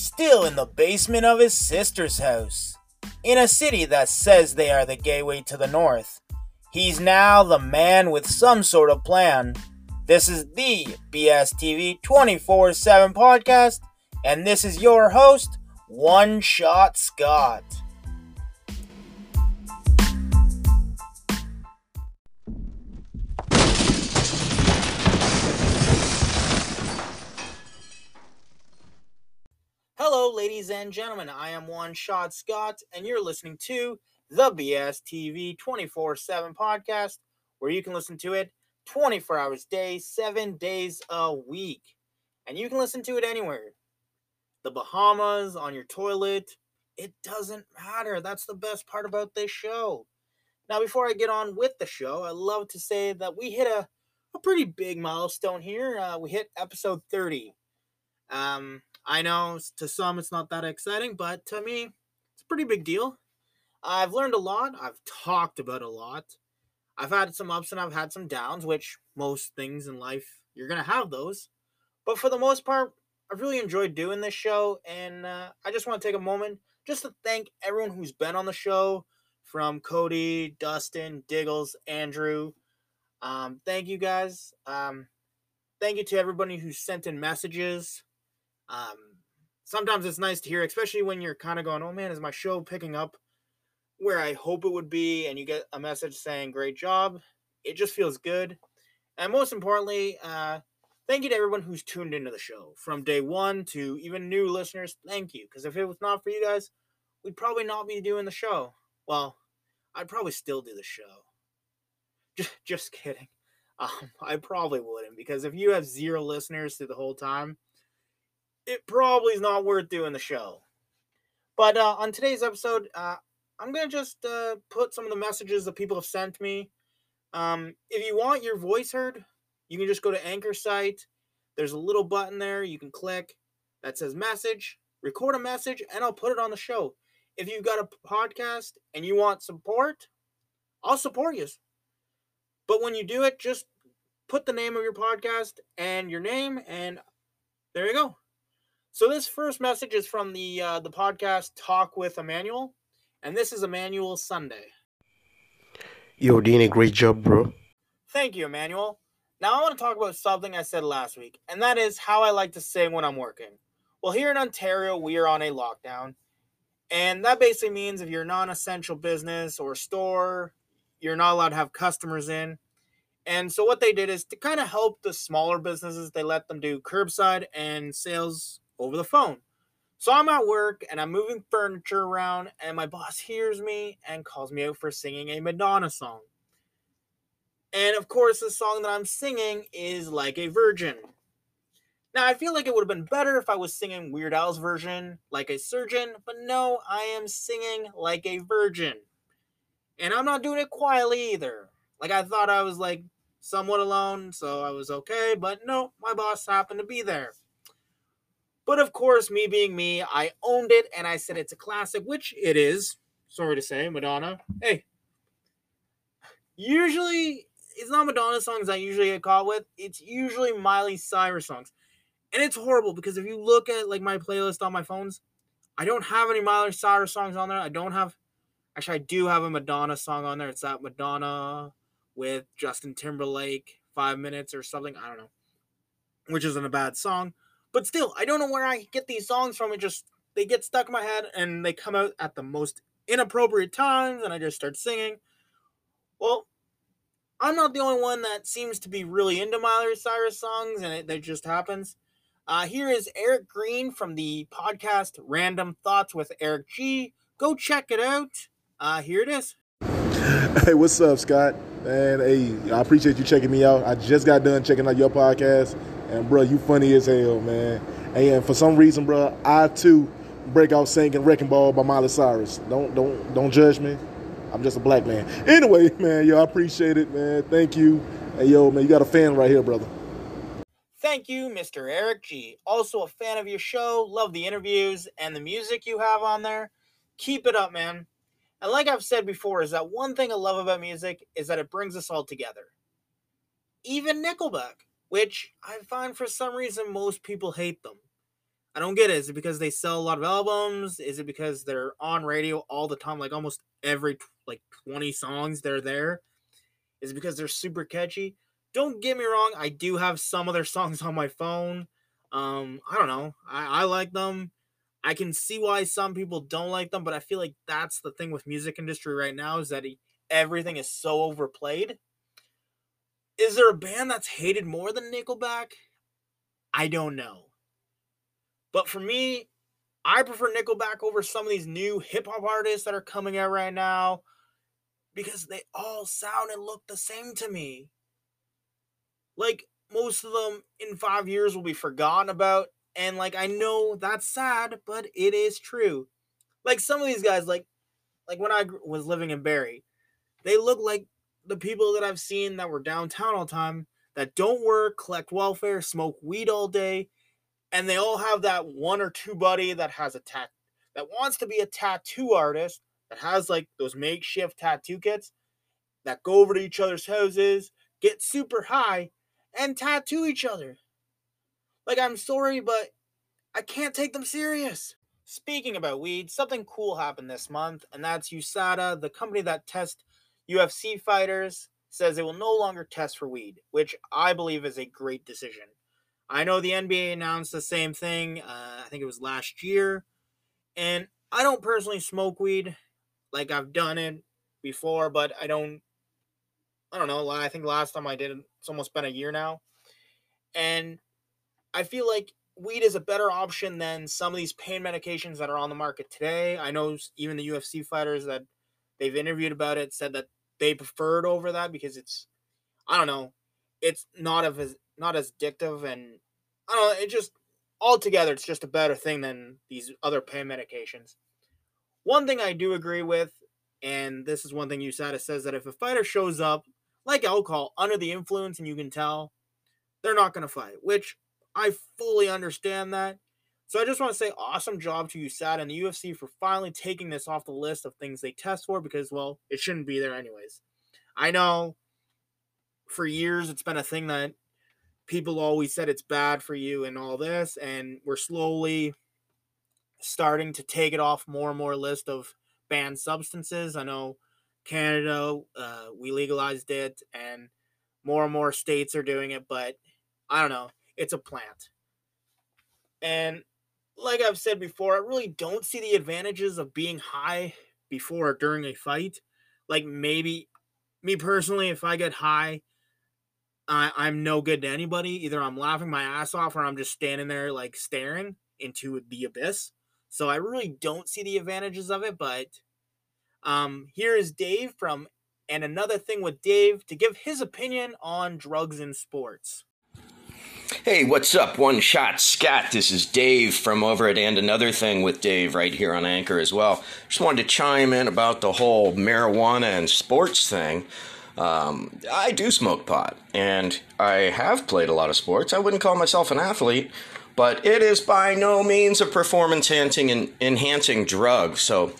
still in the basement of his sister's house, in a city that says they are the gateway to the north. He's now the man with some sort of plan. This is the BSTV 24 7 podcast, and this is your host, One Shot Scott. Ladies and gentlemen. I am One Shot Scott, and you're listening to the BS TV 24 7 podcast, where you can listen to it 24 hours a day, seven days a week. And you can listen to it anywhere the Bahamas, on your toilet. It doesn't matter. That's the best part about this show. Now, before I get on with the show, I love to say that we hit a, a pretty big milestone here. Uh, we hit episode 30. Um, I know to some it's not that exciting, but to me, it's a pretty big deal. I've learned a lot. I've talked about a lot. I've had some ups and I've had some downs, which most things in life, you're going to have those. But for the most part, I've really enjoyed doing this show. And uh, I just want to take a moment just to thank everyone who's been on the show from Cody, Dustin, Diggles, Andrew. Um, thank you guys. Um, thank you to everybody who sent in messages. Um, sometimes it's nice to hear, especially when you're kind of going, oh man, is my show picking up where I hope it would be? And you get a message saying, great job. It just feels good. And most importantly, uh, thank you to everyone who's tuned into the show from day one to even new listeners. Thank you. Because if it was not for you guys, we'd probably not be doing the show. Well, I'd probably still do the show. Just, just kidding. Um, I probably wouldn't because if you have zero listeners through the whole time, it probably is not worth doing the show. But uh, on today's episode, uh, I'm gonna just uh, put some of the messages that people have sent me. Um, if you want your voice heard, you can just go to Anchor site. There's a little button there you can click that says message, record a message, and I'll put it on the show. If you've got a podcast and you want support, I'll support you. But when you do it, just put the name of your podcast and your name, and there you go. So this first message is from the uh, the podcast Talk with Emmanuel, and this is Emmanuel Sunday. You're doing a great job, bro. Thank you, Emmanuel. Now I want to talk about something I said last week, and that is how I like to sing when I'm working. Well, here in Ontario, we are on a lockdown, and that basically means if you're a non-essential business or store, you're not allowed to have customers in. And so what they did is to kind of help the smaller businesses, they let them do curbside and sales over the phone. So I'm at work and I'm moving furniture around, and my boss hears me and calls me out for singing a Madonna song. And of course, the song that I'm singing is Like a Virgin. Now, I feel like it would have been better if I was singing Weird Al's version, Like a Surgeon, but no, I am singing Like a Virgin. And I'm not doing it quietly either. Like, I thought I was like somewhat alone, so I was okay, but no, my boss happened to be there. But of course, me being me, I owned it and I said it's a classic, which it is. Sorry to say, Madonna. Hey, usually it's not Madonna songs I usually get caught with. It's usually Miley Cyrus songs. And it's horrible because if you look at like my playlist on my phones, I don't have any Miley Cyrus songs on there. I don't have actually I do have a Madonna song on there. It's that Madonna with Justin Timberlake, five minutes or something. I don't know. Which isn't a bad song. But still, I don't know where I get these songs from. It just they get stuck in my head and they come out at the most inappropriate times and I just start singing. Well, I'm not the only one that seems to be really into Miley Cyrus songs and it, just happens. Uh, here is Eric Green from the podcast Random Thoughts with Eric G. Go check it out. Uh, here it is. Hey, what's up, Scott? Man, hey, I appreciate you checking me out. I just got done checking out your podcast, and bro, you funny as hell, man. And for some reason, bro, I too break out singing "Wrecking Ball" by Miley Cyrus. Don't don't don't judge me. I'm just a black man. Anyway, man, yo, I appreciate it, man. Thank you. Hey, yo, man, you got a fan right here, brother. Thank you, Mr. Eric G. Also a fan of your show. Love the interviews and the music you have on there. Keep it up, man. And like I've said before, is that one thing I love about music is that it brings us all together. Even Nickelback which I find for some reason most people hate them. I don't get it. Is it because they sell a lot of albums? Is it because they're on radio all the time, like almost every like 20 songs they're there? Is it because they're super catchy? Don't get me wrong, I do have some of their songs on my phone. Um, I don't know. I, I like them. I can see why some people don't like them, but I feel like that's the thing with music industry right now is that everything is so overplayed. Is there a band that's hated more than Nickelback? I don't know. But for me, I prefer Nickelback over some of these new hip hop artists that are coming out right now because they all sound and look the same to me. Like most of them in 5 years will be forgotten about and like I know that's sad, but it is true. Like some of these guys like like when I was living in Barrie, they look like the people that I've seen that were downtown all the time that don't work, collect welfare, smoke weed all day, and they all have that one or two buddy that has a tat that wants to be a tattoo artist that has like those makeshift tattoo kits that go over to each other's houses, get super high, and tattoo each other. Like, I'm sorry, but I can't take them serious. Speaking about weed, something cool happened this month, and that's USADA, the company that tests UFC fighters, says they will no longer test for weed, which I believe is a great decision. I know the NBA announced the same thing, uh, I think it was last year, and I don't personally smoke weed. Like, I've done it before, but I don't. I don't know. I think last time I did it's almost been a year now. And I feel like weed is a better option than some of these pain medications that are on the market today. I know even the UFC fighters that they've interviewed about it said that they preferred over that because it's I don't know, it's not of as not as addictive and I don't know, it just altogether it's just a better thing than these other pain medications. One thing I do agree with, and this is one thing USADA says that if a fighter shows up like alcohol under the influence and you can tell, they're not to fight, which I fully understand that. So I just want to say awesome job to USADA and the UFC for finally taking this off the list of things they test for because, well, it shouldn't be there anyways. I know for years it's been a thing that people always said it's bad for you and all this, and we're slowly starting to take it off more and more list of banned substances. I know Canada, uh, we legalized it, and more and more states are doing it, but I don't know it's a plant. And like I've said before, I really don't see the advantages of being high before or during a fight. Like maybe me personally, if I get high, I, I'm no good to anybody. Either I'm laughing my ass off or I'm just standing there like staring into the abyss. So I really don't see the advantages of it, but um here is Dave from and another thing with Dave to give his opinion on drugs in sports. Hey, what's up? One shot, Scott. This is Dave from over at And Another Thing with Dave right here on Anchor as well. Just wanted to chime in about the whole marijuana and sports thing. Um, I do smoke pot, and I have played a lot of sports. I wouldn't call myself an athlete, but it is by no means a performance enhancing and enhancing drug. So,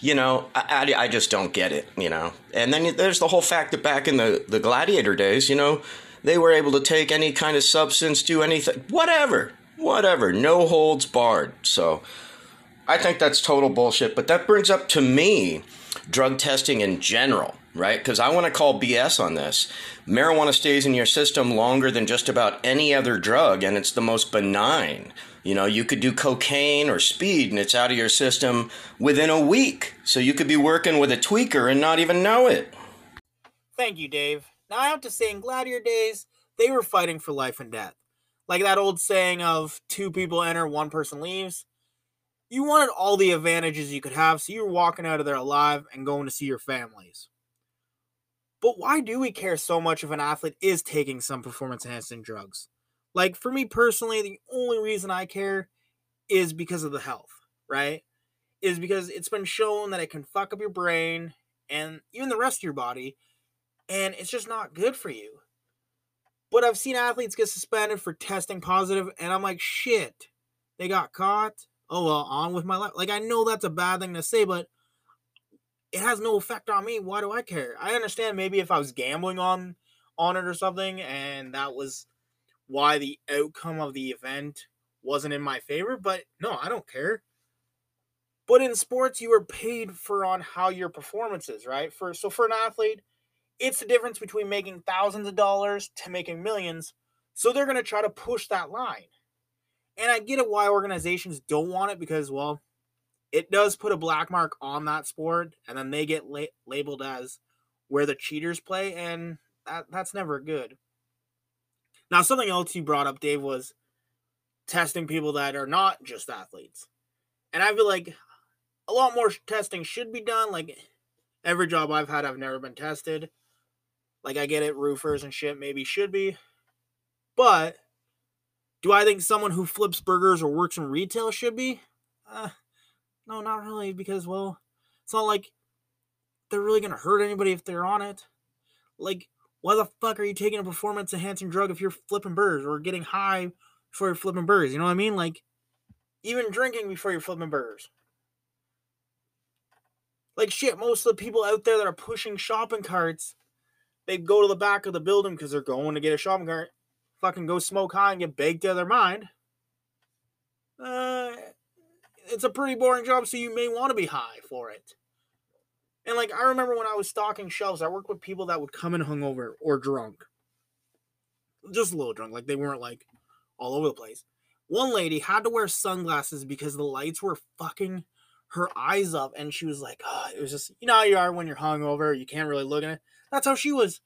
you know, I, I just don't get it, you know. And then there's the whole fact that back in the, the gladiator days, you know, they were able to take any kind of substance, do anything, whatever, whatever, no holds barred. So I think that's total bullshit. But that brings up to me drug testing in general, right? Because I want to call BS on this. Marijuana stays in your system longer than just about any other drug, and it's the most benign. You know, you could do cocaine or speed and it's out of your system within a week. So you could be working with a tweaker and not even know it. Thank you, Dave. Now, I have to say, in Gladiator days, they were fighting for life and death. Like that old saying of two people enter, one person leaves. You wanted all the advantages you could have, so you were walking out of there alive and going to see your families. But why do we care so much if an athlete is taking some performance enhancing drugs? Like, for me personally, the only reason I care is because of the health, right? Is because it's been shown that it can fuck up your brain and even the rest of your body and it's just not good for you. But I've seen athletes get suspended for testing positive, and I'm like, shit, they got caught. Oh well, on with my life. Like I know that's a bad thing to say, but it has no effect on me. Why do I care? I understand maybe if I was gambling on on it or something, and that was why the outcome of the event wasn't in my favor, but no, I don't care. But in sports, you are paid for on how your performance is, right? For so for an athlete, it's the difference between making thousands of dollars to making millions. So they're going to try to push that line. And I get it why organizations don't want it because, well, it does put a black mark on that sport, and then they get la- labeled as where the cheaters play, and that, that's never good. Now, something else you brought up, Dave, was testing people that are not just athletes. And I feel like a lot more testing should be done. Like every job I've had, I've never been tested. Like I get it, roofers and shit maybe should be. But do I think someone who flips burgers or works in retail should be? Uh, no, not really, because well, it's not like they're really gonna hurt anybody if they're on it. Like, why the fuck are you taking a performance enhancing drug if you're flipping burgers or getting high before you're flipping burgers? You know what I mean? Like, even drinking before you're flipping burgers. Like shit, most of the people out there that are pushing shopping carts, they go to the back of the building because they're going to get a shopping cart fucking go smoke high and get baked out of their mind, uh, it's a pretty boring job, so you may want to be high for it. And like I remember when I was stocking shelves, I worked with people that would come in hungover or drunk. Just a little drunk, like they weren't like all over the place. One lady had to wear sunglasses because the lights were fucking her eyes up, and she was like, oh, it was just you know how you are when you're hungover, you can't really look at it. That's how she was.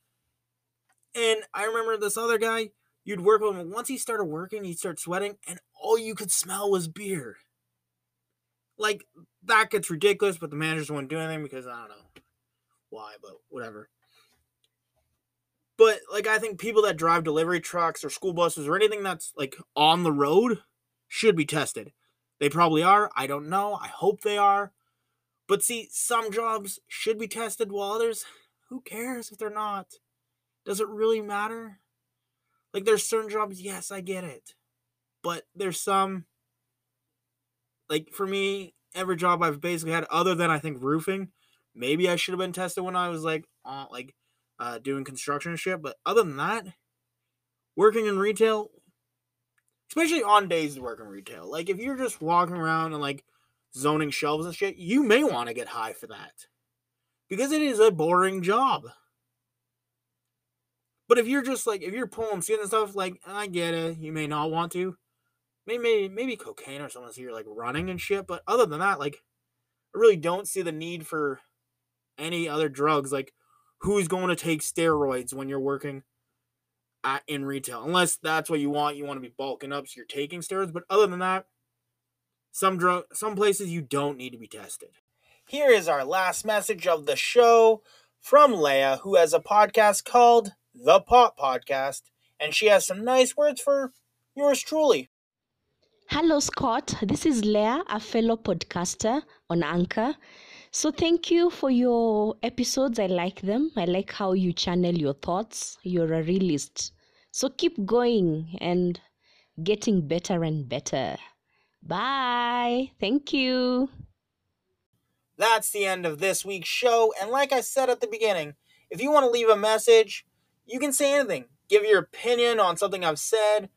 And I remember this other guy, you'd work with him. Once he started working, he'd start sweating, and all you could smell was beer. Like that gets ridiculous, but the managers wouldn't do anything because I don't know why, but whatever. But like I think people that drive delivery trucks or school buses or anything that's like on the road should be tested. They probably are. I don't know. I hope they are. But see, some jobs should be tested while others, who cares if they're not? Does it really matter? Like there's certain jobs, yes, I get it. But there's some like for me, every job I've basically had other than I think roofing, maybe I should have been tested when I was like on like uh doing construction and shit, but other than that, working in retail, especially on days to work in retail, like if you're just walking around and like zoning shelves and shit, you may want to get high for that. Because it is a boring job. But if you're just like if you're pulling skin and stuff, like I get it, you may not want to. Maybe maybe cocaine or something so you're like running and shit. But other than that, like I really don't see the need for any other drugs. Like who's going to take steroids when you're working at, in retail? Unless that's what you want. You want to be bulking up, so you're taking steroids. But other than that, some drug some places you don't need to be tested. Here is our last message of the show from Leah, who has a podcast called the Pop Podcast, and she has some nice words for yours truly. Hello, Scott. This is Leah, a fellow podcaster on Anchor. So, thank you for your episodes. I like them. I like how you channel your thoughts. You're a realist. So, keep going and getting better and better. Bye. Thank you. That's the end of this week's show. And like I said at the beginning, if you want to leave a message, you can say anything. Give your opinion on something I've said,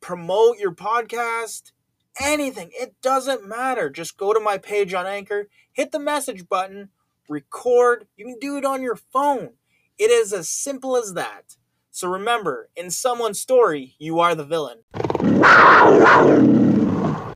promote your podcast, anything. It doesn't matter. Just go to my page on Anchor, hit the message button, record. You can do it on your phone. It is as simple as that. So remember, in someone's story, you are the villain.